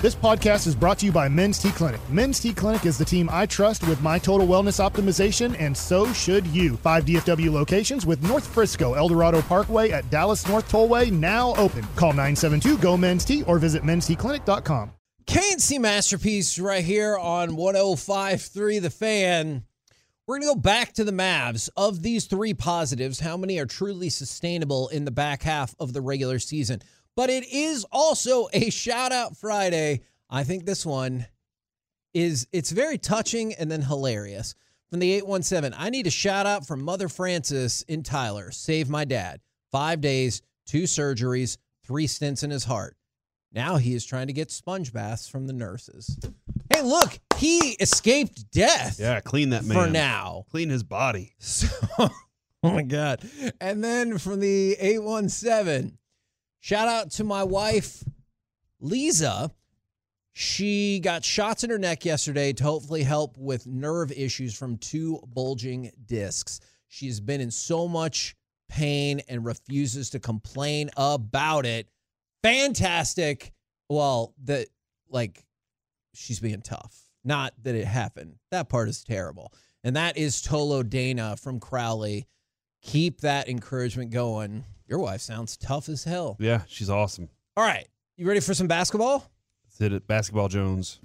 This podcast is brought to you by Men's T Clinic. Men's T Clinic is the team I trust with my total wellness optimization, and so should you. Five DFW locations with North Frisco, Eldorado Parkway at Dallas North Tollway now open. Call 972 GO Men's T or visit mensteclinic.com. KNC Masterpiece right here on 105.3 The Fan. We're going to go back to the Mavs. Of these three positives, how many are truly sustainable in the back half of the regular season? But it is also a shout out Friday. I think this one is it's very touching and then hilarious. From the 817, I need a shout out from Mother Frances in Tyler. Save my dad. Five days, two surgeries, three stents in his heart. Now he is trying to get sponge baths from the nurses. Hey, look, he escaped death. Yeah, clean that man. For now. Clean his body. So, oh my God. And then from the 817, shout out to my wife, Lisa. She got shots in her neck yesterday to hopefully help with nerve issues from two bulging discs. She's been in so much pain and refuses to complain about it. Fantastic. Well, that like she's being tough. Not that it happened. That part is terrible. And that is Tolo Dana from Crowley. Keep that encouragement going. Your wife sounds tough as hell. Yeah, she's awesome. All right. You ready for some basketball? Let's hit it. Basketball Jones.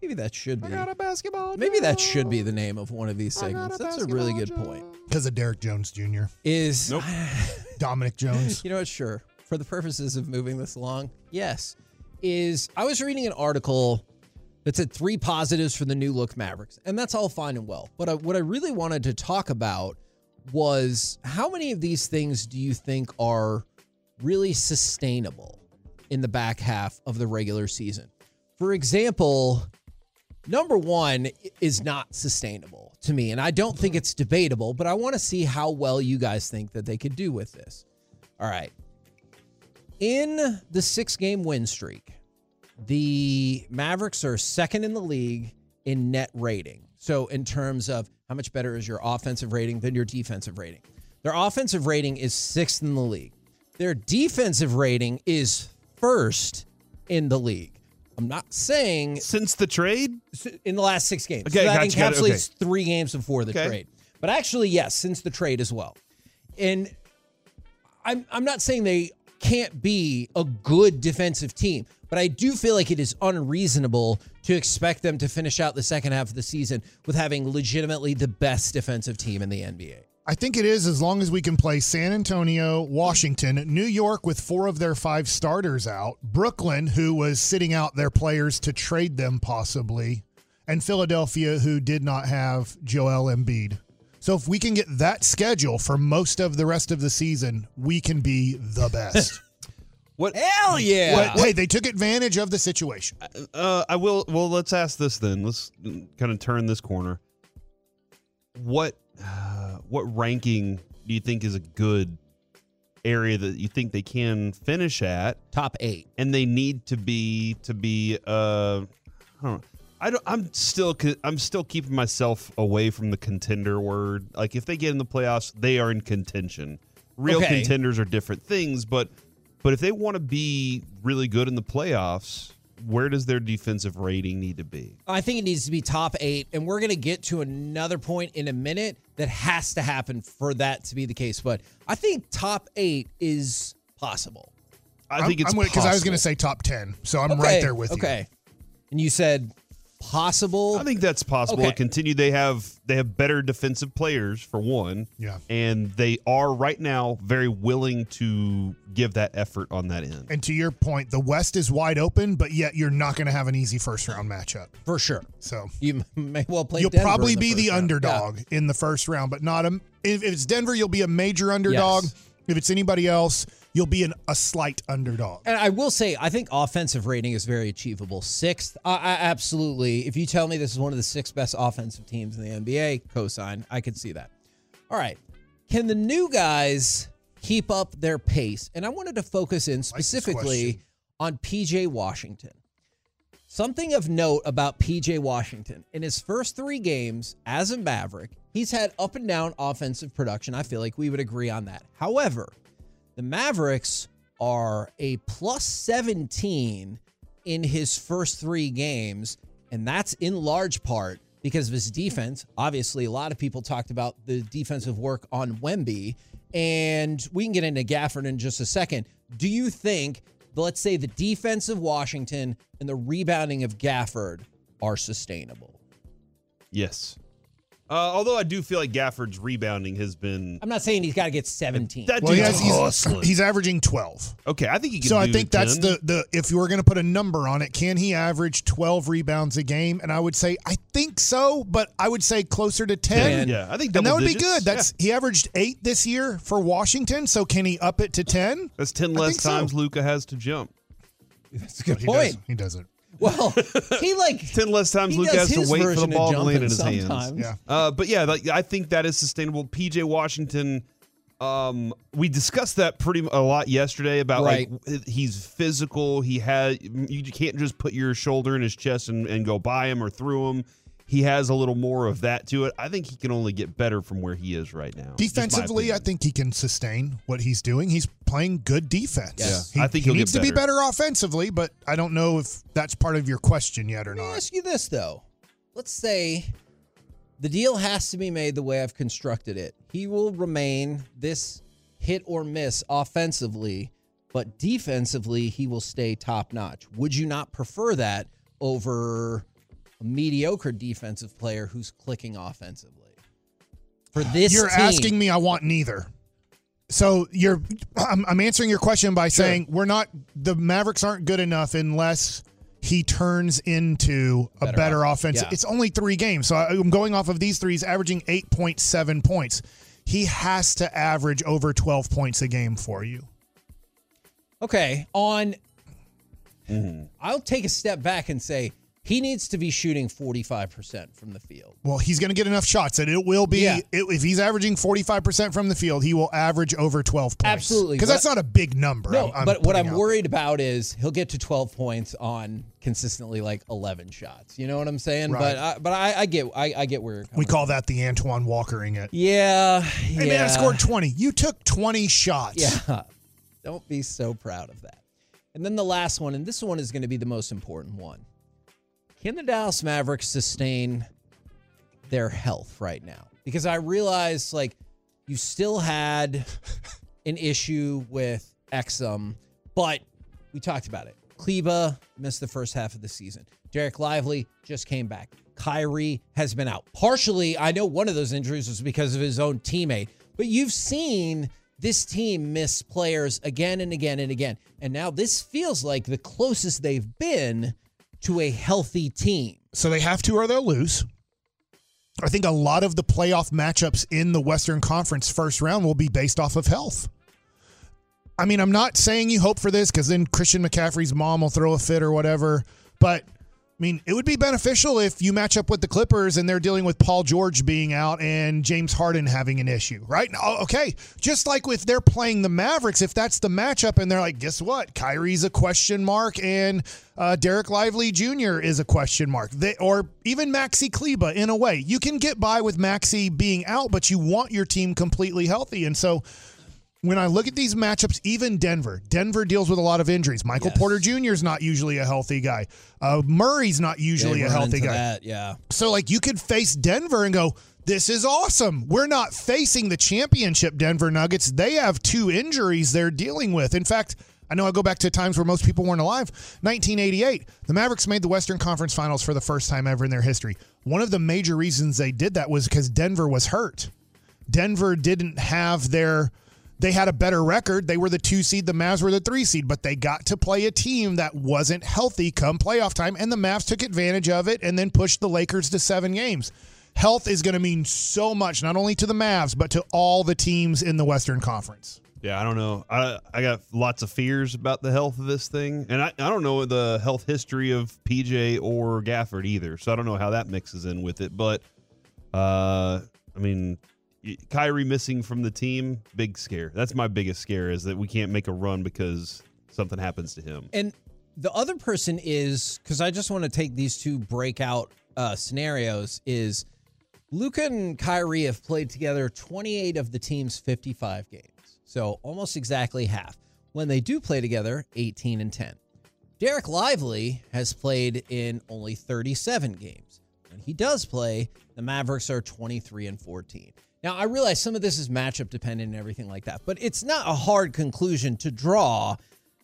Maybe that should be. a basketball. Maybe that should be the name of one of these segments. That's a really good point. Because of Derrick Jones Jr., Is Nope. Dominic Jones. you know what? Sure. For the purposes of moving this along, yes. Is I was reading an article that said three positives for the new look Mavericks, and that's all fine and well. But I, what I really wanted to talk about was how many of these things do you think are really sustainable in the back half of the regular season? For example, number one is not sustainable to me, and I don't think it's debatable, but I want to see how well you guys think that they could do with this. All right. In the six game win streak, the Mavericks are second in the league in net rating. So, in terms of how much better is your offensive rating than your defensive rating, their offensive rating is sixth in the league. Their defensive rating is first in the league. I'm not saying Since the trade? in the last six games. Okay, so that gotcha, encapsulates three games before the Okay. trade. But actually, yes, since the trade as well. And I'm I'm not saying they can't be a good defensive team, but I do feel like it is unreasonable to expect them to finish out the second half of the season with having legitimately the best defensive team in the NBA. I think it is as long as we can play San Antonio, Washington, New York with four of their five starters out, Brooklyn, who was sitting out their players to trade them possibly, and Philadelphia, who did not have Joel Embiid. So if we can get that schedule for most of the rest of the season, we can be the best. What? Hell yeah! but hey, they took advantage of the situation. Uh, I will. Well, let's ask this then. Let's kind of turn this corner. What, uh, what ranking do you think is a good area that you think they can finish at, Top eight. and they need to be to be? Uh, I don't. know. I don't. I'm still. I'm still keeping myself away from the contender word. Like if they get in the playoffs, they are in contention. Real Okay. contenders are different things, but but if they want to be really good in the playoffs, where does their defensive rating need to be? I think it needs to be top eight, and we're going to get to another point in a minute that has to happen for that to be the case. But I think top eight is possible. I think it's because I was going to say top ten, so I'm Okay, right there with you. Okay, and you said possible. I think that's possible Okay. to continue. They have they have better defensive players for one. Yeah. And they are right now very willing to give that effort on that end. And to your point, the West is wide open, but yet you're not going to have an easy first round matchup. for sure. So You may well play. you'll Denver probably in be first the round. underdog in the first round, but not a. If, if it's Denver, you'll be a major underdog. Yes. If it's anybody else, you'll be an, a slight underdog. And I will say, I think offensive rating is very achievable. Sixth, I, I absolutely. If you tell me this is one of the six best offensive teams in the NBA, cosign. I could see that. All right, can the new guys keep up their pace? And I wanted to focus in specifically question. on PJ Washington. Something of note about PJ Washington in his first three games as a Maverick, he's had up and down offensive production. I feel like we would agree on that. However, the Mavericks are a plus 17 in his first three games, and that's in large part because of his defense. Obviously, a lot of people talked about the defensive work on Wemby, and we can get into Gafford in just a second. Do you think, let's say, the defense of Washington and the rebounding of Gafford are sustainable? Yes. Uh, although I do feel like Gafford's rebounding has been I'm not saying he's got to get 17. that Well, he has, he's, he's, averaging 12. okay, I think he can. So I do think that's the the if you were going to put a number on it, can he average 12 rebounds a game? And I would say I think so, but I would say closer to 10. Yeah, I think and that double would be good. That's he averaged 8 this year for Washington, so can he up it to 10? that's ten less think so. times Luka has to jump. That's a good He point. does, he doesn't. Well, he like Ten less times He Luka does has to wait for the ball to land in his sometimes. hands. Yeah. Uh, but yeah, like, I think that is sustainable. PJ Washington, um, we discussed that pretty a lot yesterday about Right. like he's physical. He had you can't just put your shoulder in his chest and, and go by him or through him. He has a little more of that to it. I think he can only get better from where he is right now. Defensively, I think he can sustain what he's doing. He's playing good defense. Yes. He, I think he needs get to be better. better offensively, but I don't know if that's part of your question yet or not. Let me not. ask you this though. Let's say the deal has to be made the way I've constructed it. He will remain this hit or miss offensively, but defensively he will stay top notch. Would you not prefer that over a mediocre defensive player who's clicking offensively? For this You're team, asking me, I want neither. So you're, I'm, I'm answering your question by saying we're not. The Mavericks aren't good enough unless he turns into a Better better off- offense. yeah. It's only three games, so I- I'm going off of these three. He's averaging eight point seven points. He has to average over 12 points a game for you. Okay, on Mm-hmm. I'll take a step back and say he needs to be shooting 45% from the field. Well, he's going to get enough shots that it will be. Yeah. it- if he's averaging 45% from the field, he will average over 12 points. Absolutely. Because that's not a big number. No, I'm- I'm but what I'm worried about is he'll get to 12 points on consistently like 11 shots. You know what I'm saying? Right. But I, but I, I get I, I get where you're coming. We call that the Antoine Walkering it. yeah, Hey, yeah, man, I scored 20. You took 20 shots. Yeah, don't be so proud of that. And then the last one, and this one is going to be the most important one. Can the Dallas Mavericks sustain their health right now? Because I realize like you still had an issue with Exum, but we talked about it. Kleber missed the first half of the season. Dereck Lively just came back. Kyrie has been out. Partially, I know one of those injuries was because of his own teammate, but you've seen this team miss players again and again and again. And now this feels like the closest they've been to a healthy team. So they have to or they'll lose. I think a lot of the playoff matchups in the Western Conference first round will be based off of health. I mean, I'm not saying you hope for this because then Christian McCaffrey's mom will throw a fit or whatever. But I mean, it would be beneficial if you match up with the Clippers and they're dealing with Paul George being out and James Harden having an issue, right? Okay. Just like if they're playing the Mavericks, if that's the matchup and they're like, guess what? Kyrie's a question mark and uh, Dereck Lively Jr. is a question mark. They, or even Maxi Kleber in a way. You can get by with Maxi being out, but you want your team completely healthy. And so when I look at these matchups, even Denver, Denver deals with a lot of injuries. Michael Yes. Porter Jr. is not usually a healthy guy. Uh, Murray's not usually a healthy guy. That, yeah. So, like, you could face Denver and go, this is awesome. We're not facing the championship Denver Nuggets. They have two injuries they're dealing with. In fact, I know I go back to times where most people weren't alive. 1988, the Mavericks made the Western Conference Finals for the first time ever in their history. One of the major reasons they did that was because Denver was hurt. Denver didn't have their they had a better record. They were the two seed, the Mavs were the three seed, but they got to play a team that wasn't healthy come playoff time, and the Mavs took advantage of it and then pushed the Lakers to seven games. Health is going to mean so much, not only to the Mavs, but to all the teams in the Western Conference. Yeah, I don't know. I I got lots of fears about the health of this thing, and I, I don't know the health history of PJ or Gafford either, so I don't know how that mixes in with it. But uh, I mean, Kyrie missing from the team, big scare. That's my biggest scare is that we can't make a run because something happens to him. And the other person is because I just want to take these two breakout uh, scenarios is Luka and Kyrie have played together 28 of the team's 55 games. So almost exactly half. When they do play together, 18 and 10. Dereck Lively has played in only 37 games. When he does play, the Mavericks are 23 and 14. Now, I realize some of this is matchup dependent and everything like that, but it's not a hard conclusion to draw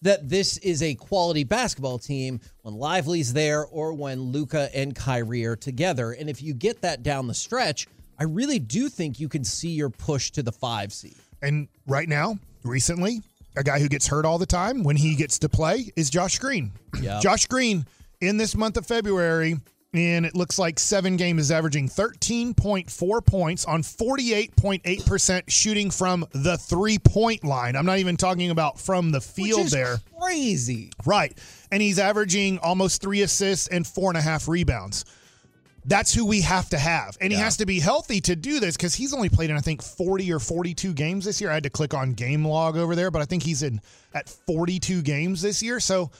that this is a quality basketball team when Lively's there or when Luka and Kyrie are together. And if you get that down the stretch, I really do think you can see your push to the five seed. And right now, recently, a guy who gets hurt all the time when he gets to play is Josh Green. Yep. Josh Green in this month of February, and it looks like seven games is averaging 13.4 points on 48.8% shooting from the three point line. I'm not even talking about from the field Which is there. Crazy. Right. And he's averaging almost three assists and four and a half rebounds. That's who we have to have. And he has to be healthy to do this because he's only played in, I think, 40 or 42 games this year. I had to click on game log over there, but I think he's in at 42 games this year. So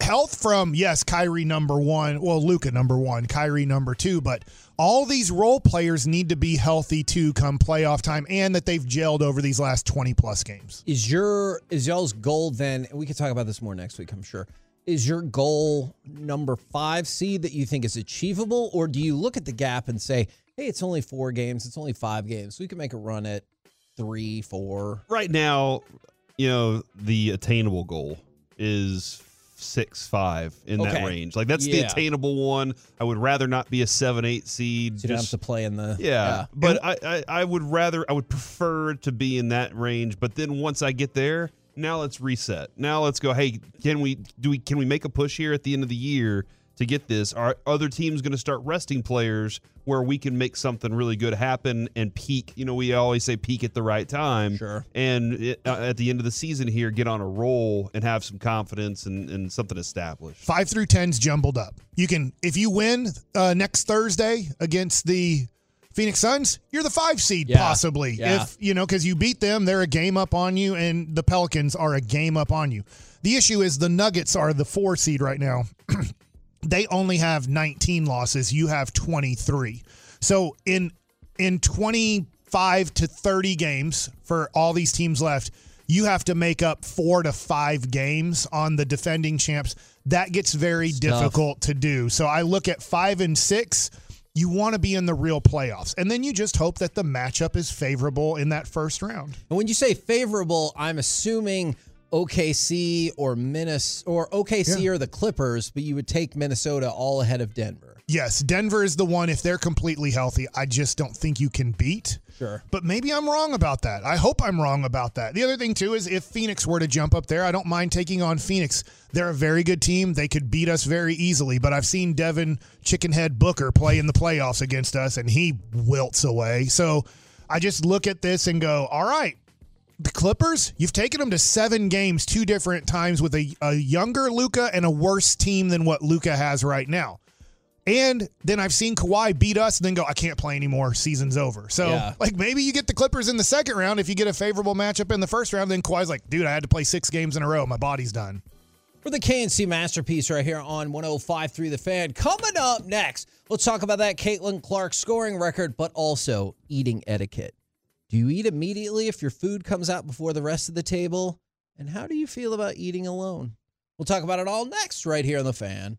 health from, yes, Kyrie number one, well, Luka number one, Kyrie number two, but all these role players need to be healthy to come playoff time and that they've gelled over these last 20 plus games. Is your is y'all's goal then? And we can talk about this more next week, I'm sure. Is your goal number five seed that you think is achievable, or do you look at the gap and say, "Hey, it's only four games, it's only five games, we can make a run at three, four? right now, you know, the attainable goal is six five in that range. Like that's the attainable one. I would rather not be a seven eight seed. So you don't have to play in the yeah, but I, I I would rather I would prefer to be in that range. But then once I get there, now let's reset. Now let's go. Hey, can we do we can we make a push here at the end of the year to get this? Are other teams going to start resting players where we can make something really good happen and peak? You know, we always say peak at the right time. Sure. And it, uh, at the end of the season here, get on a roll and have some confidence and, and something established. five through tens jumbled up. You can if you win uh, next Thursday against the Phoenix Suns, you're the five seed Yeah. possibly. Yeah. If you know because you beat them, they're a game up on you, and the Pelicans are a game up on you. The issue is the Nuggets are the four seed right now. they only have 19 losses. You have 23. So in in 25 to 30 games for all these teams left, you have to make up 4 to 5 games on the defending champs. That gets very tough. difficult to do. So I look at 5 and 6 you want to be in the real playoffs. And then you just hope that the matchup is favorable in that first round. And when you say favorable, I'm assuming OKC or Minnesota or OKC Yeah. or the Clippers, but you would take Minnesota all ahead of Denver. Yes, Denver is the one if they're completely healthy, I just don't think you can beat. Sure. But maybe I'm wrong about that. I hope I'm wrong about that. The other thing too is if Phoenix were to jump up there, I don't mind taking on Phoenix. They're a very good team. They could beat us very easily, but I've seen Devin Chickenhead Booker play in the playoffs against us and he wilts away. So I just look at this and go, "All right, the Clippers, you've taken them to seven games two different times with a, a younger Luka and a worse team than what Luka has right now. And then I've seen Kawhi beat us and then go, I can't play anymore. Season's over. So, Yeah. like, maybe you get the Clippers in the second round. If you get a favorable matchup in the first round, then Kawhi's like, dude, I had to play six games in a row. My body's done. For the KNC masterpiece right here on 105.3 The Fan. Coming up next, let's talk about that Caitlin Clark scoring record, but also eating etiquette. Do you eat immediately if your food comes out before the rest of the table? And how do you feel about eating alone? We'll talk about it all next right here on The Fan.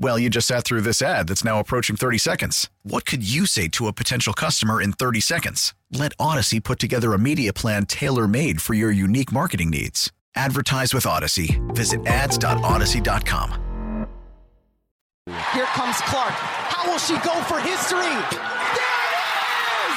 Well, you just sat through this ad that's now approaching 30 seconds. What could you say to a potential customer in 30 seconds? Let Audacy put together a media plan tailor made for your unique marketing needs. Advertise with Audacy. Visit ads.audacy.com. Here comes Clark. How will she go for history? There it is!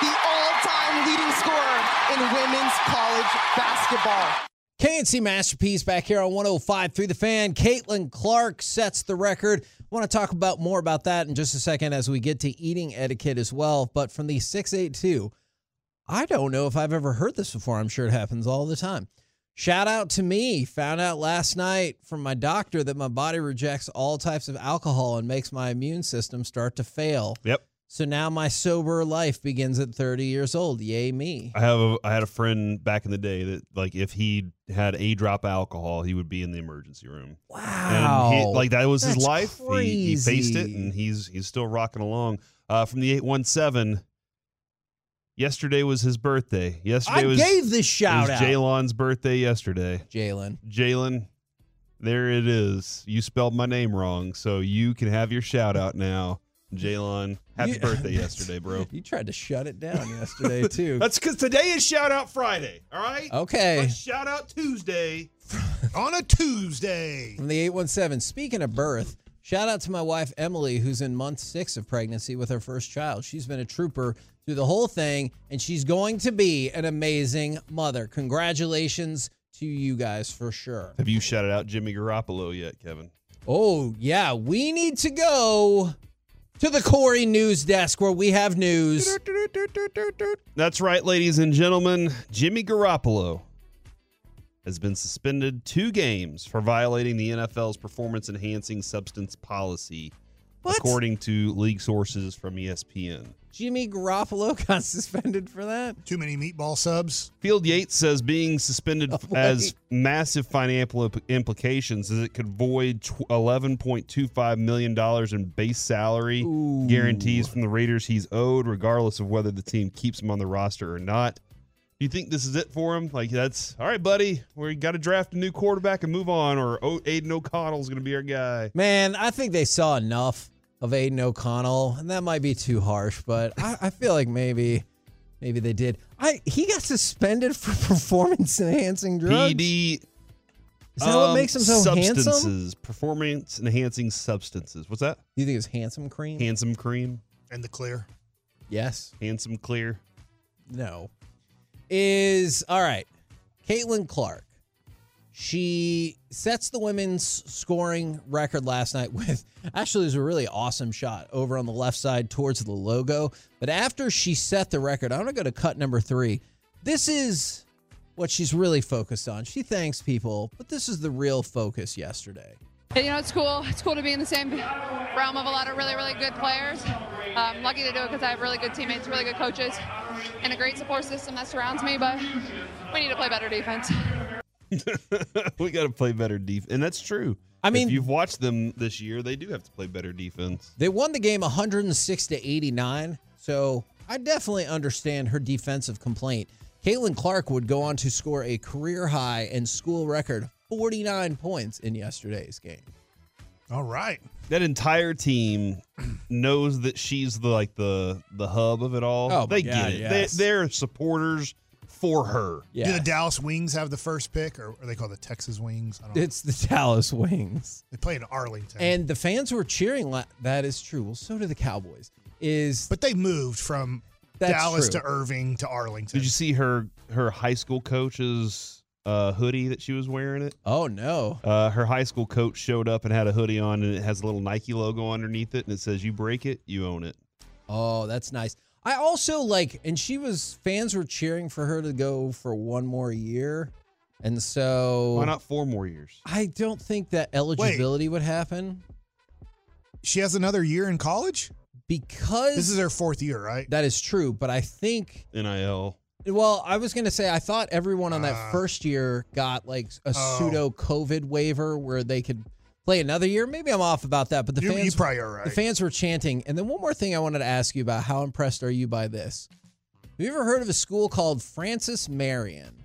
The all-time leading scorer in women's college basketball. KNC Masterpiece back here on 105 through the fan. Caitlin Clark sets the record. Want to talk about more about that in just a second as we get to eating etiquette as well. But from the 682, I don't know if I've ever heard this before. I'm sure it happens all the time. Shout out to me. Found out last night from my doctor that my body rejects all types of alcohol and makes my immune system start to fail. Yep. So now my sober life begins at 30 years old. Yay me. I have a I had a friend back in the day that like if he had a drop of alcohol, he would be in the emergency room. Wow. And he, like that was his life. He, he faced it and he's he's still rocking along. Uh, from the 817 Yesterday was his birthday. Yesterday I was gave this shout it was out. Jalon's birthday yesterday. Jalen. Jalen, there it is. You spelled my name wrong, so you can have your shout out now. Jalon, happy You- birthday yesterday, bro. You tried to shut it down yesterday too. That's because today is shout out Friday. All right. Okay. Let's shout out Tuesday. On a Tuesday. From the 817. Speaking of birth, shout out to my wife Emily, who's in month six of pregnancy with her first child. She's been a trooper through the whole thing, and she's going to be an amazing mother. Congratulations to you guys for sure. Have you shouted out Jimmy Garoppolo yet, Kevin? Oh, yeah. We need to go to the Corey news desk where we have news. That's right, ladies and gentlemen. Jimmy Garoppolo has been suspended two games for violating the NFL's performance enhancing substance policy, What? according to league sources from ESPN. Jimmy Garoppolo got suspended for that? Too many meatball subs. Field Yates says being suspended Oh, has massive financial implications as it could void $11.25 million in base salary Ooh. guarantees from the Raiders he's owed, regardless of whether the team keeps him on the roster or not. Do you think this is it for him? Like, that's all right, buddy. We got to draft a new quarterback and move on, or o- Aidan O'Connell's going to be our guy. Man, I think they saw enough of Aidan O'Connell, and that might be too harsh, but I, I feel like maybe maybe they did. I he got suspended for performance enhancing drugs. PD. Is that what um, makes him so handsome? substances, performance enhancing substances. What's that? Do you think it's handsome cream? Handsome cream, And the clear. yes. handsome clear. No. Is all right. Caitlin Clark. She sets the women's scoring record last night with actually there's a really awesome shot over on the left side towards the logo. But after she set the record, I'm gonna go to cut number three. This is what she's really focused on. She thanks people, but this is the real focus yesterday. You know, it's cool. It's cool to be in the same realm of a lot of really, really good players. I'm lucky to do it because I have really good teammates, really good coaches, and a great support system that surrounds me. But we need to play better defense. we got to play better defense, and that's true. I mean- if you've watched them this year, they do have to play better defense. They won the game 106 to 89. So I definitely understand her defensive complaint. Caitlin Clark would go on to score a career high and school record 49 points in yesterday's game. All right. That entire team knows that she's the like the the hub of it all. Oh my they God, get it. yes. They, they're supporters for her. Yeah. Do the Dallas Wings have the first pick, or are they called the Texas Wings? I don't know. It's the Dallas Wings. They play in Arlington. And the fans were cheering. La- that is true. Well, so do the Cowboys. Is but they moved from Dallas true. to Irving to Arlington. Did you see her her high school coach's uh, hoodie that she was wearing it. Oh no. Uh, her high school coach showed up and had a hoodie on, and it has a little Nike logo underneath it, and it says, "You break it, you own it." Oh, that's nice. I also like, and she was fans were cheering for her to go for one more year, and so Why not four more years? I don't think that eligibility would happen She has another year in college? because This is her fourth year, right? that is true. But I think, Nil. well, I was gonna say I thought everyone on that Ah. first year got like a Oh. pseudo COVID waiver where they could play another year. Maybe I'm off about that, but the You- you fans probably are right. The fans were chanting. And then one more thing I wanted to ask you about: How impressed are you by this? Have you ever heard of a school called Francis Marion?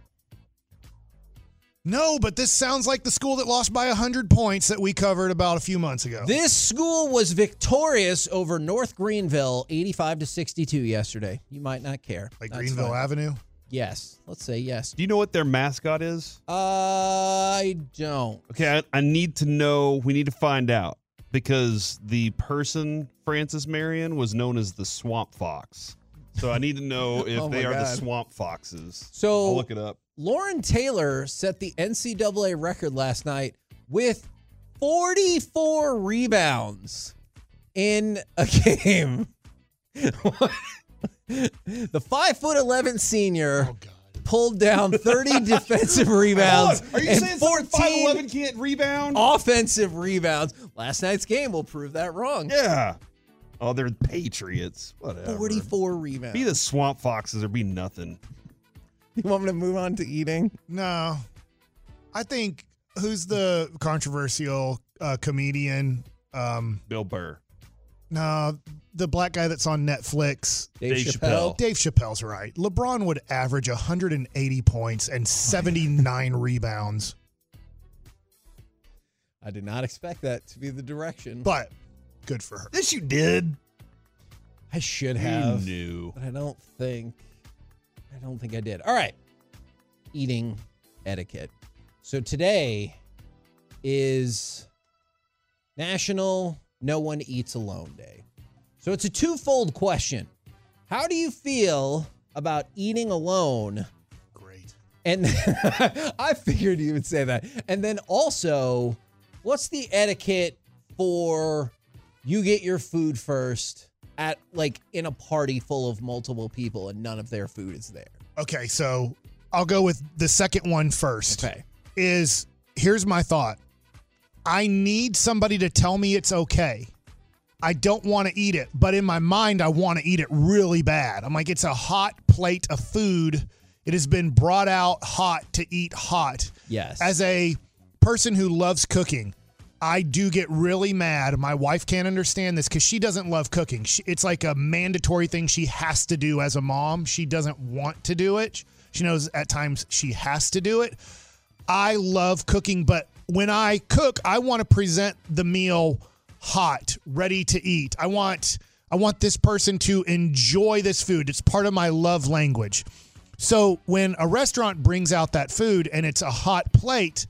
No, but this sounds like the school that lost by 100 points that we covered about a few months ago. This school was victorious over North Greenville, 85 to 62 yesterday. You might not care. like That's Greenville fine. Avenue? Yes. Let's say yes. Do you know what their mascot is? I don't. Okay, I, I need to know. We need to find out because the person Francis Marion was known as the Swamp Fox. So I need to know if Oh they my are the God. Swamp Foxes. So I'll look it up. Lauren Taylor set the NCAA record last night with 44 rebounds in a game. the five foot eleven senior pulled down 30 defensive rebounds Are you and saying 14 5'11 can't rebound? offensive rebounds. Last night's game will prove that wrong. Yeah. Oh, they're Patriots. Whatever. 44 rebounds. Be the Swamp Foxes or be nothing. you want me to move on to eating? No. I think who's the controversial uh, comedian? Um, Bill Burr. no, the black guy that's on Netflix. Dave, Dave Chappelle. Chappelle. Dave Chappelle's right. LeBron would average 180 points and 79 rebounds. I did not expect that to be the direction. But good for her. Yes, you did. I should You have. knew. but I don't think I don't think I did. All right. Eating etiquette. So today is National No One Eats Alone Day. So it's a twofold question. How do you feel about eating alone? Great. And I figured you would say that. And then also, what's the etiquette for you get your food first at like in a party full of multiple people and none of their food is there? Okay, so I'll go with the second one first. Okay. Is here's my thought. I need somebody to tell me it's okay. I don't want to eat it, but in my mind, I want to eat it really bad. I'm like, it's a hot plate of food. It has been brought out hot to eat hot. Yes. As a person who loves cooking, I do get really mad. My wife can't understand this because she doesn't love cooking. She, it's like a mandatory thing she has to do as a mom. She doesn't want to do it. She knows at times she has to do it. I love cooking, but when I cook, I want to present the meal hot, ready to eat. I want I want this person to enjoy this food. It's part of my love language. So when a restaurant brings out that food and it's a hot plate,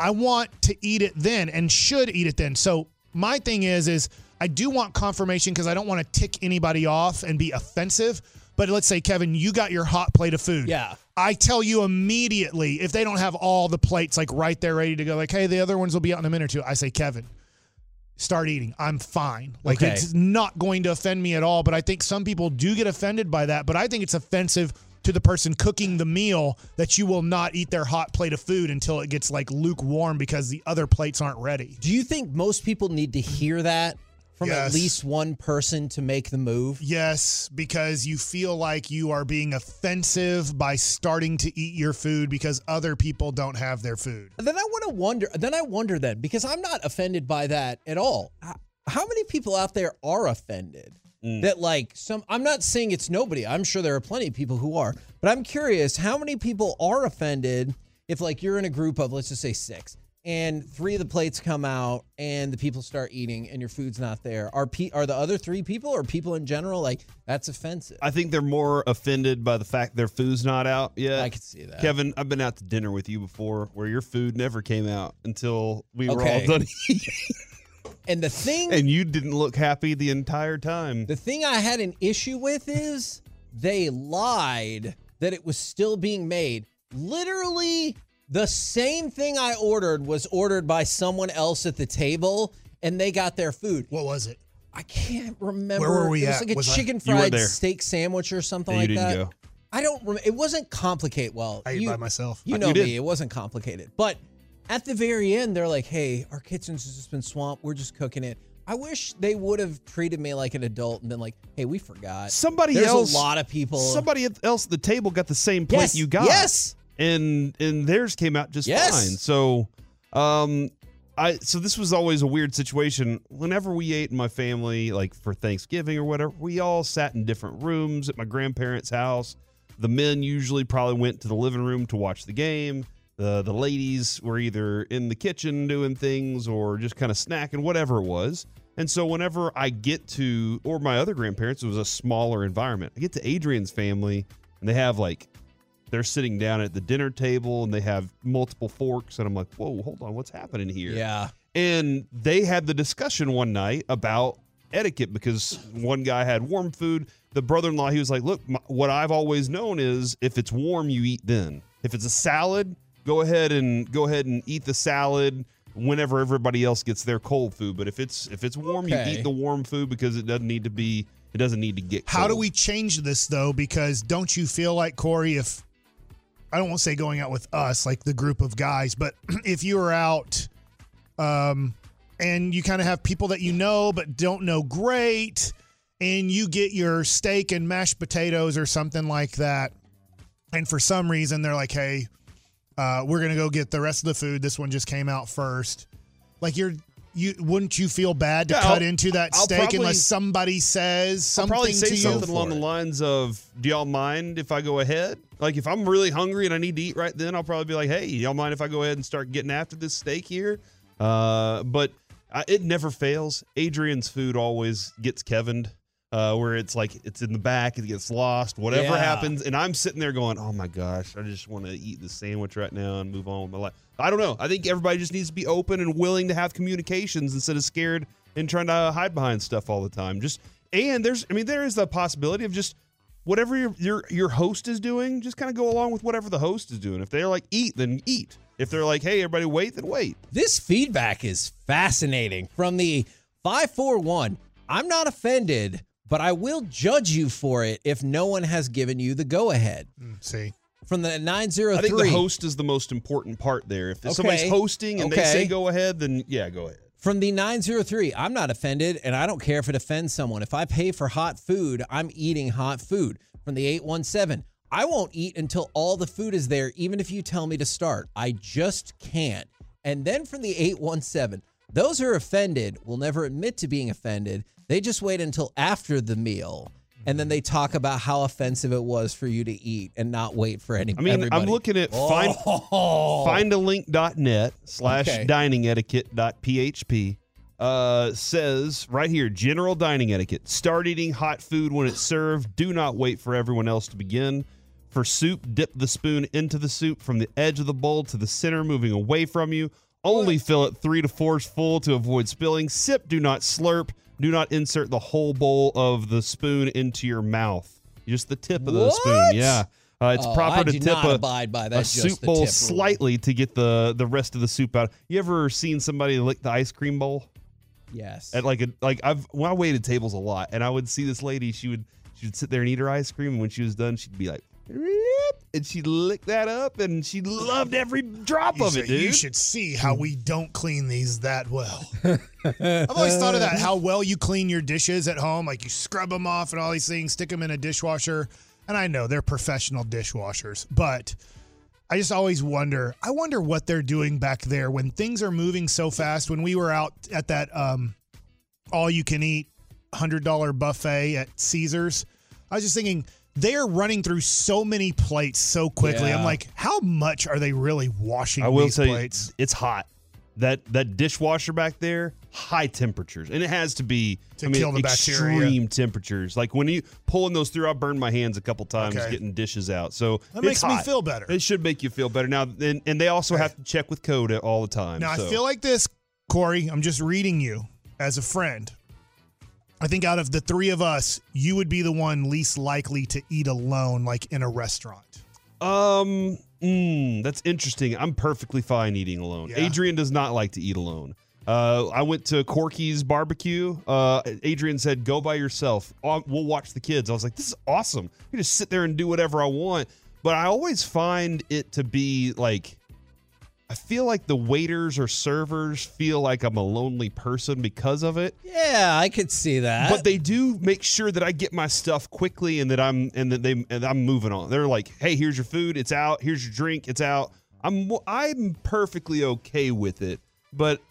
I want to eat it then and should eat it then. So my thing is is I do want confirmation because I don't want to tick anybody off and be offensive. But let's say Kevin, you got your hot plate of food. Yeah. I tell you immediately if they don't have all the plates like right there ready to go, like, hey, the other ones will be out in a minute or two. I say, Kevin, start eating. I'm fine. Like Okay. it's not going to offend me at all. But I think some people do get offended by that. But I think it's offensive to the person cooking the meal that you will not eat their hot plate of food until it gets like lukewarm because the other plates aren't ready. Do you think most people need to hear that from at least one person to make the move? Yes, because you feel like you are being offensive by starting to eat your food because other people don't have their food. Then I want to wonder. Then I wonder then because I'm not offended by that at all. How many people out there are offended? Mm. That like some. I'm not saying it's nobody. I'm sure there are plenty of people who are, but I'm curious how many people are offended if like you're in a group of let's just say six and three of the plates come out and the people start eating and your food's not there. Are pe- are the other three people or people in general like that's offensive? I think they're more offended by the fact their food's not out yet. I can see that. Kevin, I've been out to dinner with you before where your food never came out until we were all done eating. And the thing and you didn't look happy the entire time. The thing I had an issue with is they lied that it was still being made. Literally The same thing I ordered was ordered by someone else at the table, and they got their food. What was it? I can't remember. Where were we it was at? like a Was I- chicken You were fried there. steak sandwich or something Yeah, you like didn't that. go. I don't. Rem- it wasn't complicated. Well, I ate you, by myself. You know you did. me. It wasn't complicated. But at the very end, they're like, "Hey, our kitchen's just been swamped. We're just cooking it." I wish they would have treated me like an adult and been like, "Hey, we forgot." Somebody There's else. a lot of people. Somebody else at the table got the same plate Yes, you got. yes. And and theirs came out just Yes. fine. So, um, I so this was always a weird situation. Whenever we ate in my family, like for Thanksgiving or whatever, we all sat in different rooms at my grandparents' house. The men usually probably went to the living room to watch the game. The the ladies were either in the kitchen doing things or just kind of snacking, whatever it was. And so whenever I get to, or my other grandparents, it was a smaller environment. I get to Adrian's family, and they have like they're sitting down at the dinner table and they have multiple forks and i'm like whoa hold on what's happening here? Yeah. and they had the discussion one night about etiquette because one guy had warm food. The brother-in-law he was like look my, what i've always known is if it's warm you eat then. If it's a salad go ahead and go ahead and eat the salad whenever everybody else gets their cold food. But if it's if it's warm you eat the warm food because it doesn't need to be it doesn't need to get How do we change this though? Because don't you feel like Corey, if I don't want to say going out with us, like the group of guys, but if you are out, um, and you kind of have people that you know but don't know great, and you get your steak and mashed potatoes or something like that, and for some reason they're like, "Hey, uh, we're gonna go get the rest of the food. This one just came out first. Like you're. You wouldn't you feel bad to Yeah, cut I'll- into that I'll steak probably- unless somebody says I'll something probably say to you? something along the lines of, "Do y'all mind if I go ahead? Like, if I'm really hungry and I need to eat right then, I'll probably be like, "Hey, y'all mind if I go ahead and start getting after this steak here?" Uh, but I, it never fails. Adrian's food always gets Kevined, uh, where it's like it's in the back, it gets lost, whatever Yeah. happens, and I'm sitting there going, "Oh my gosh, I just want to eat the sandwich right now and move on with my life." I don't know. I think everybody just needs to be open and willing to have communications instead of scared and trying to hide behind stuff all the time. Just and there's, I mean, there is the possibility of just whatever your your your host is doing, just kind of go along with whatever the host is doing. If they're like eat, then eat. If they're like, hey, everybody wait, then wait. This feedback is fascinating from the 541. I'm not offended, but I will judge you for it if no one has given you the go ahead. Hmm, see, From the 903. I think the host is the most important part there. If somebody's hosting and they say go ahead, then yeah, go ahead. From the 903, I'm not offended and I don't care if it offends someone. If I pay for hot food, I'm eating hot food. From the 817, I won't eat until all the food is there, even if you tell me to start. I just can't. And then from the 817, those who are offended will never admit to being offended. They just wait until after the meal. And then they talk about how offensive it was for you to eat and not wait for any. I mean, everybody. I'm looking at find Oh. findalink.net slash Okay. dining etiquette.php uh, says right here general dining etiquette. Start eating hot food when it's served. Do not wait for everyone else to begin. For soup, dip the spoon into the soup from the edge of the bowl to the center, moving away from you. Only fill it three to fours full to avoid spilling. Sip, do not slurp. Do not insert the whole bowl of the spoon into your mouth. Just the tip of the spoon. Yeah. Uh, it's Oh, proper I to tip a, abide by that, a just soup bowl slightly to get the the rest of the soup out. You ever seen somebody lick the ice cream bowl Yes. at like a like I've when I waited tables a lot and I would see this lady she would she would sit there and eat her ice cream and when she was done she'd be like and she licked that up and she loved every drop You of should, it, dude. you should see how we don't clean these that well. I've always thought of that, how well you clean your dishes at home. Like you scrub them off and all these things, stick them in a dishwasher. And I know they're professional dishwashers, but I just always wonder. I wonder what they're doing back there when things are moving so fast. When we were out at that um, all you can eat $100 buffet at Caesars, I was just thinking, they are running through so many plates so quickly. I'm like, how much are they really washing I will these tell plates? you, it's hot. That that dishwasher back there, high temperatures, and it has to be To I mean, kill the bacteria. extreme temperatures. Like when you pulling those through, I burned my hands a couple times Okay. getting dishes out. So That makes me feel better. It should make you feel better. Now, and, and they also have to check with code all the time. Now, so. I feel like this, Corey, I'm just reading you as a friend. I think out of the three of us, you would be the one least likely to eat alone, like in a restaurant. Um, mm, that's interesting. I'm perfectly fine eating alone. Yeah. Adrian does not like to eat alone. Uh, I went to Corky's barbecue. Uh, Adrian said, "Go by yourself. Uh, We'll watch the kids." I was like, "This is awesome. I can just sit there and do whatever I want." But I always find it to be like, I feel like the waiters or servers feel like I'm a lonely person because of it. Yeah, I could see that. But they do make sure that I get my stuff quickly and that I'm and that they and I'm moving on. They're like, "Hey, here's your food. It's out. Here's your drink. It's out." I'm I'm perfectly okay with it, but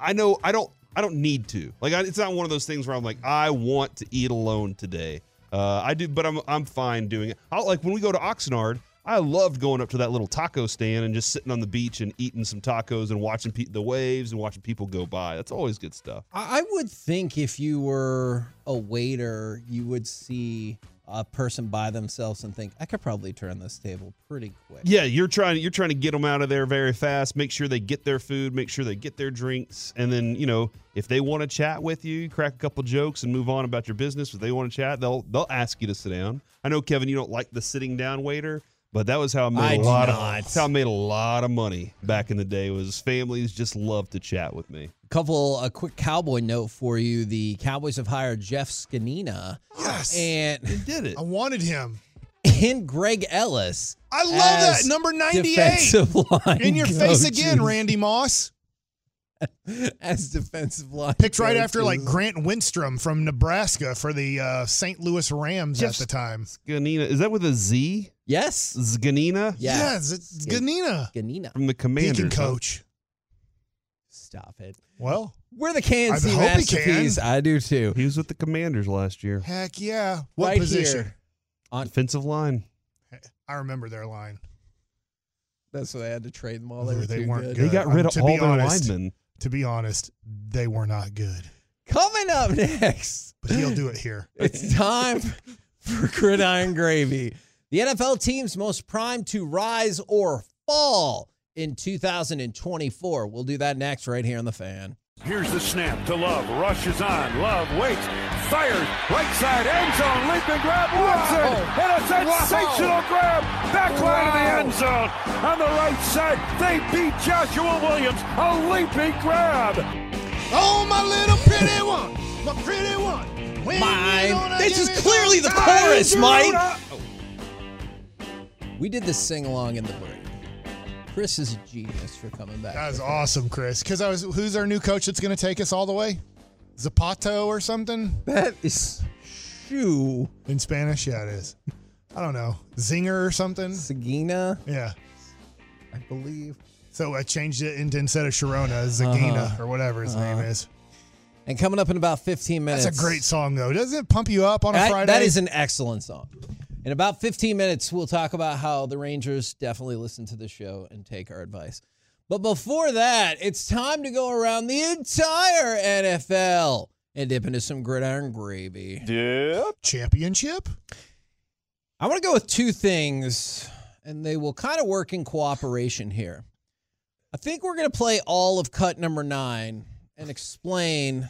I know I don't I don't need to. Like I, it's not one of those things where I'm like, I want to eat alone today. Uh, I do, but I'm I'm fine doing it. I like when we go to Oxnard. I loved going up to that little taco stand and just sitting on the beach and eating some tacos and watching pe- the waves and watching people go by. That's always good stuff. I would think if you were a waiter, you would see a person by themselves and think, I could probably turn this table pretty quick. Yeah, you're trying you're trying to get them out of there very fast. Make sure they get their food, make sure they get their drinks, and then you know if they want to chat with you, crack a couple jokes and move on about your business. If they want to chat, they'll they'll ask you to sit down. I know Kevin, you don't like the sitting down waiter, but that was how I made I a lot not. of that's how I made a lot of money back in the day. Was families just loved to chat with me. couple a quick cowboy note for you the cowboys have hired jeff Zgonina Yes. and They did it. I wanted him. and greg ellis I love that. Number 98. defensive line In your face again, Randy Moss. as defensive line Picked right after like. Grant Wistrom from Nebraska for the uh, St. Louis Rams Jeff at the time. Ganina, is that with a Z? yes Zgonina yeah Yes, it's Ganina. Ganina. from the He Commanders. can huh? coach. stop it Well, we're the Kansas I City hope he can. masterpiece i do too He was with the Commanders last year. heck yeah. What right position? here on Defensive line. I remember their line. that's why they had to trade them all they were they too weren't good. good. They got Um, rid of all be their honest, linemen. To be honest, they were not good. coming up next But he'll do it here. It's time for Gridiron Gravy. The NFL teams most primed to rise or fall in 2024. We'll do that next right here on the fan. Here's the snap to Love. Rushes on. Love waits. Fires. Right side end zone. Leaping grab. Watson. And a sensational grab. Back line of the end zone. On the right side. They beat Joshua Williams. A leaping grab. Oh, my little pretty one. My pretty one. When you Mine. gonna This is clearly the chorus, time? Mike. We did this sing along in the break. Chris is a genius for coming back. That was awesome, Chris. Because I was, who's our new coach that's going to take us all the way? Zapato or something That is shoe. in Spanish. Yeah, it is. I don't know, Zinger or something. Sagina, Yeah. I believe. So I changed it into instead of Sharona, Zagina Uh-huh. or whatever his name is. And coming up in about 15 minutes. That's a great song though. Doesn't it pump you up on a Friday? that is an excellent song. In about 15 minutes, we'll talk about how the Rangers definitely listen to the show and take our advice. But before that, it's time to go around the entire NFL and dip into some gridiron gravy. championship. I want to go with two things, and they will kind of work in cooperation here. I think we're going to play all of cut number nine and explain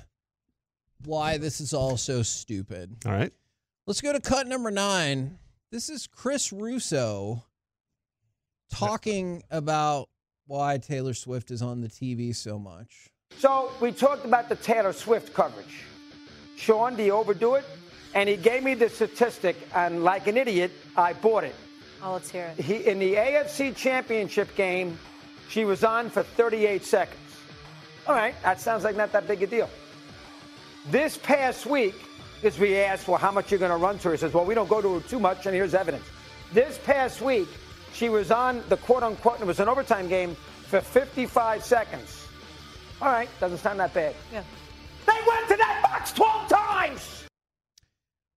why this is all so stupid. All right. Let's go to cut number nine. This is Chris Russo talking about why Taylor Swift is on the TV so much. So we talked about the Taylor Swift coverage. Sean, do you overdo it? And he gave me the statistic, and like an idiot, I bought it. Oh, let's hear it. He, in the AFC Championship game, she was on for 38 seconds. All right, that sounds like not that big a deal. This past week, because we asked, well, how much you're going to run to her? He says, well, we don't go to her too much, and here's evidence. This past week, she was on the quote unquote, it was an overtime game, for 55 seconds. All right, doesn't sound that bad. Yeah. They went to that box 12 times!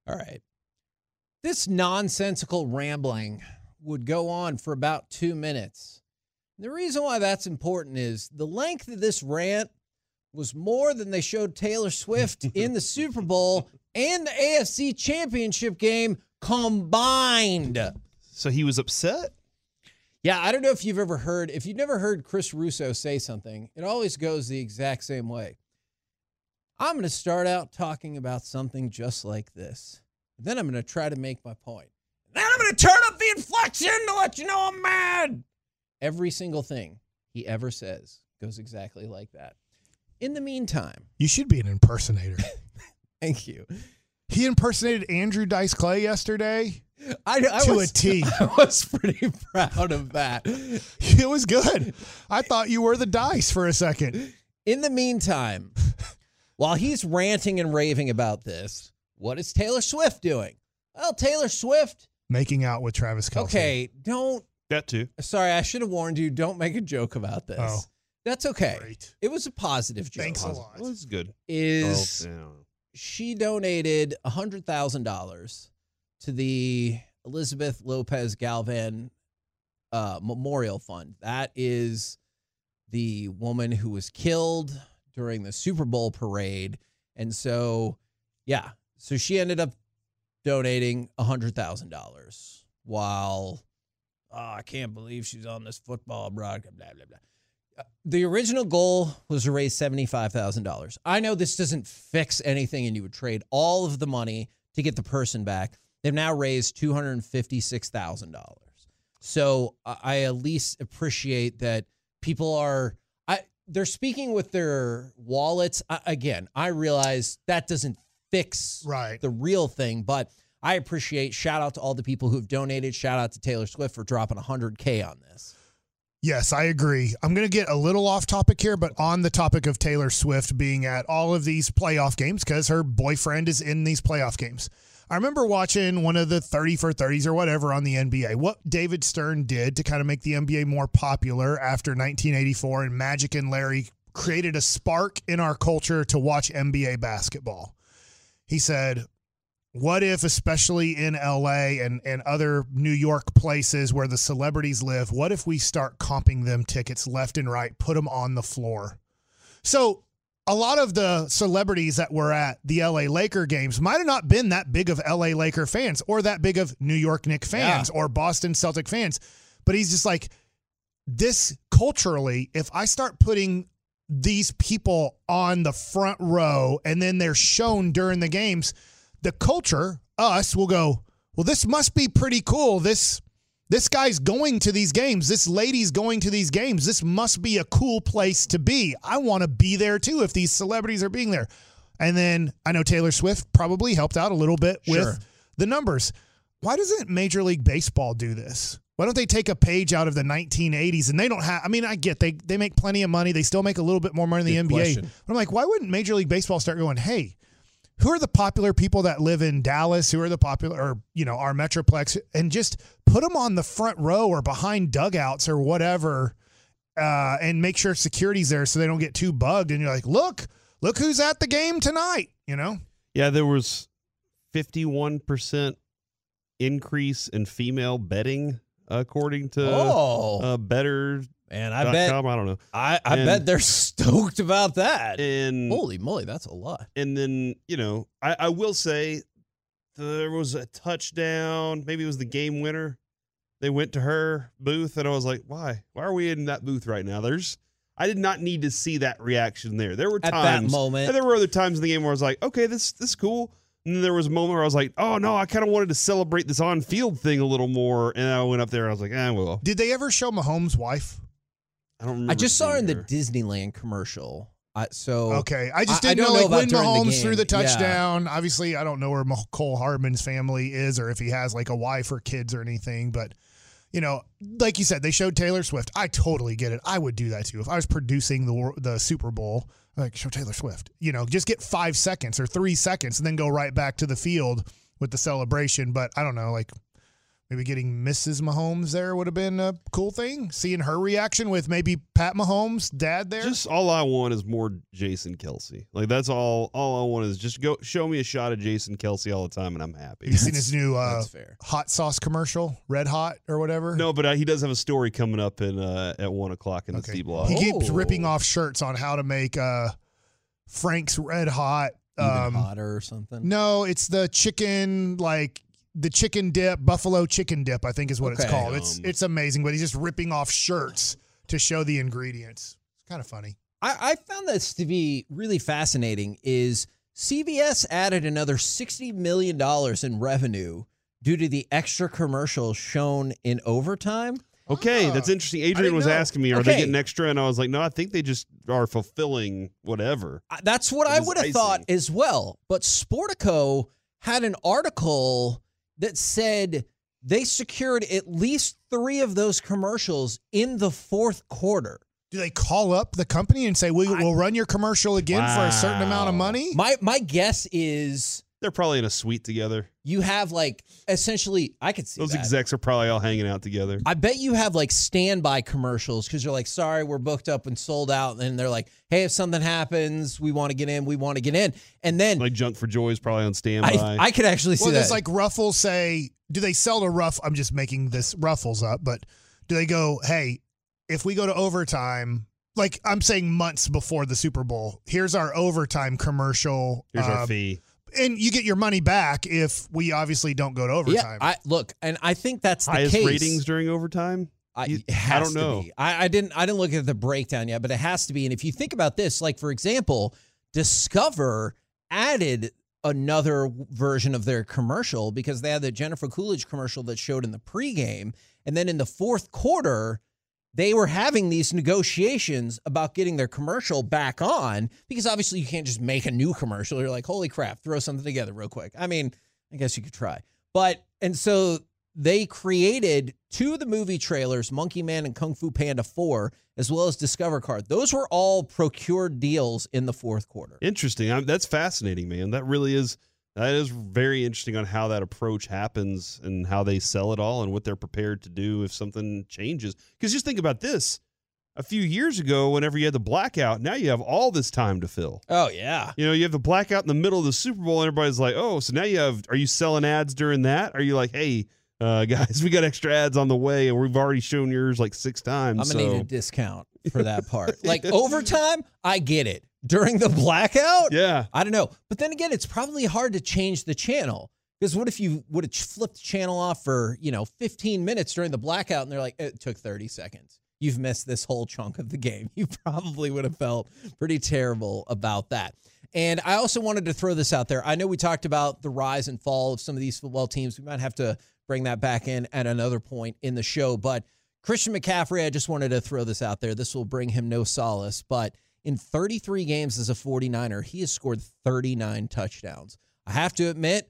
All right. This nonsensical rambling would go on for about two minutes. The reason why that's important is the length of this rant was more than they showed Taylor Swift in the Super Bowl and the AFC Championship game combined. So he was upset? Yeah, I don't know if you've ever heard, if you've never heard Chris Russo say something, it always goes the exact same way. I'm going to start out talking about something just like this. Then I'm going to try to make my point. Then I'm going to turn up the inflection to let you know I'm mad. Every single thing he ever says goes exactly like that. In the meantime, You should be an impersonator. thank you. He impersonated Andrew Dice Clay yesterday. I, I To a was, T. I was pretty proud of that. It was good. I thought you were the dice for a second. In the meantime, while he's ranting and raving about this, what is Taylor Swift doing? Well, Taylor Swift. Making out with Travis Kelce. Okay, don't. That too. Sorry, I should have warned you. Don't make a joke about this. Oh. That's okay. Great. It was a positive joke. Thanks a lot. Well, it's good. Is Oh, yeah. She donated hundred thousand dollars to the Elizabeth Lopez Galvan uh, Memorial Fund. That is the woman who was killed during the Super Bowl parade, and so yeah, so she ended up donating hundred thousand dollars. While oh, I can't believe she's on this football broadcast. Blah blah blah the original goal was to raise $75,000. I know this doesn't fix anything and you would trade all of the money to get the person back. They've now raised $256,000. So I at least appreciate that people are I they're speaking with their wallets. I, again, I realize that doesn't fix Right. the real thing, but I appreciate shout out to all the people who've donated. Shout out to Taylor Swift for dropping 100k on this. Yes, I agree. I'm going to get a little off topic here, but on the topic of Taylor Swift being at all of these playoff games because her boyfriend is in these playoff games. I remember watching one of the 30 for 30s or whatever on the NBA. What David Stern did to kind of make the NBA more popular after 1984 and Magic and Larry created a spark in our culture to watch NBA basketball. He said, what if, especially in LA and, and other New York places where the celebrities live, what if we start comping them tickets left and right, put them on the floor? So, a lot of the celebrities that were at the LA Laker games might have not been that big of LA Laker fans or that big of New York Knick fans or Boston Celtic fans. But he's just like, this culturally, if I start putting these people on the front row and then they're shown during the games, the culture, us, will go, well, this must be pretty cool. This this guy's going to these games. This lady's going to these games. This must be a cool place to be. I want to be there too if these celebrities are being there. And then I know Taylor Swift probably helped out a little bit Sure. with the numbers. Why doesn't Major League Baseball do this? Why don't they take a page out of the 1980s and they don't have I mean I get they they make plenty of money. They still make a little bit more money than the Good NBA. question. But I'm like, why wouldn't Major League Baseball start going, "Hey, who are the popular people that live in Dallas? Who are the popular, or you know, our metroplex, and just put them on the front row or behind dugouts or whatever, uh, and make sure security's there so they don't get too bugged. And you're like, look, look who's at the game tonight. You know, Yeah, there was 51% increase in female betting according to Oh. uh, better And I bet I don't know. I, I And- bet they're stoked about that. And Holy moly, that's a lot. and then you know I, I will say there was a touchdown maybe it was the game winner they went to her booth and i was like why why are we in that booth right now there's i did not need to see that reaction there there were At that times moment. and there were other times in the game where i was like okay this this is cool and then there was a moment where i was like oh no i kind of wanted to celebrate this on field thing a little more and i went up there and i was like eh, well did they ever show Mahomes' wife? i don't remember I just saw her in the Disneyland commercial. I, so Okay, I just didn't don't know, like when during the Mahomes threw game. the Yeah. touchdown. Obviously, I don't know where Cole Hardman's family is or if he has like a wife or kids or anything. But you know, like you said, they showed Taylor Swift. I totally get it. I would do that too if I was producing the the Super Bowl. Like show Taylor Swift. You know, just get five seconds or three seconds and then go right back to the field with the celebration. But I don't know, like. Maybe getting Mrs. Mahomes there would have been a cool thing. Seeing her reaction with maybe Pat Mahomes' dad there. Just all I want is more Jason Kelce. Like that's all. All I want is just go show me a shot of Jason Kelce all the time, and I'm happy. Have you seen his new uh, fair. hot sauce commercial, Red Hot or whatever? No, but uh, he does have a story coming up in uh, at one o'clock in the C block. Law. He keeps Oh. ripping off shirts on how to make uh, Frank's Red Hot. Even Um, hotter or something. no, it's the chicken like the chicken dip, buffalo chicken dip. I think is what it's called. It's Um, it's amazing, but he's just ripping off shirts to show the ingredients. It's kind of funny. I, I found this to be really fascinating. Is CBS added another sixty million dollars in revenue due to the extra commercials shown in overtime, Okay, that's interesting. Adrian was know. asking me, are Okay. they getting extra? And I was like, no, I think they just are fulfilling whatever. That's what It I would have thought as well. But Sportico had an article that said they secured at least three of those commercials in the fourth quarter. Do they call up the company and say, we will run your commercial again for a certain amount of money? My my guess is They're probably in a suite together. you have like essentially I could see Those that. execs are probably all hanging out together. I bet you have like standby commercials because you're like, sorry, we're booked up and sold out. And they're like, hey, if something happens, we want to get in, we want to get in. And then Like Junk for Joy is probably on standby. I, I could actually see Well, that. does like Ruffles say, do they sell to Ruff? I'm just making this Ruffles up, but do they go, hey, if we go to overtime, like I'm saying months before the Super Bowl, here's our overtime commercial. Here's uh, our fee. And you get your money back if we obviously don't go to overtime. yeah, I look, and I think that's the Highest case. ratings during overtime? I, it has I don't to know. be. I, I didn't. I didn't look at the breakdown yet, but it has to be. And if you think about this, like for example, Discover added another version of their commercial because they had the Jennifer Coolidge commercial that showed in the pregame, and then in the fourth quarter, they were having these negotiations about getting their commercial back on because obviously you can't just make a new commercial. You're like, holy crap, throw something together real quick. I mean, I guess you could try. But, and so they created two of the movie trailers, Monkey Man and Kung Fu Panda 4, as well as Discover Card. Those were all procured deals in the fourth quarter. Interesting. I, that's fascinating, man. That really is. That is very interesting on how that approach happens and how they sell it all and what they're prepared to do if something changes. Because just think about this: a few years ago, whenever you had the blackout, now you have all this time to fill. Oh, yeah. You know, you have the blackout in the middle of the Super Bowl, and everybody's like, "Oh, so now you have? Are you selling ads during that? Are you like, hey, uh, guys, we got extra ads on the way, and we've already shown yours like six times." I'm to so- need a discount for that part. like overtime, I get it. During the blackout, yeah, I don't know. But then again, it's probably hard to change the channel because what if you would have flipped the channel off for you know 15 minutes during the blackout, and they're like, it took 30 seconds. You've missed this whole chunk of the game. You probably would have felt pretty terrible about that. And I also wanted to throw this out there. I know we talked about the rise and fall of some of these football teams. We might have to bring that back in at another point in the show. But Christian McCaffrey, I just wanted to throw this out there. This will bring him no solace. But in 33 games as a 49er, he has scored 39 touchdowns. I have to admit,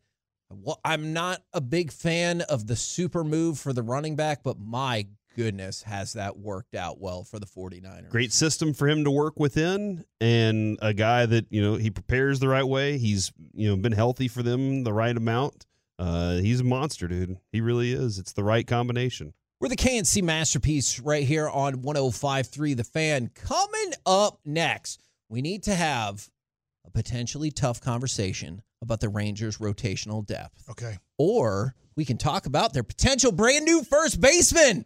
I'm not a big fan of the super move for the running back, but my goodness, has that worked out well for the 49ers. great system for him to work within and a guy that you know he prepares the right way he's you know been healthy for them the right amount uh he's a monster dude he really is it's the right combination We're the K&C masterpiece right here on 1053 The Fan. Coming up next, we need to have a potentially tough conversation about the Rangers' rotational depth. Okay. Or we can talk about their potential brand new first baseman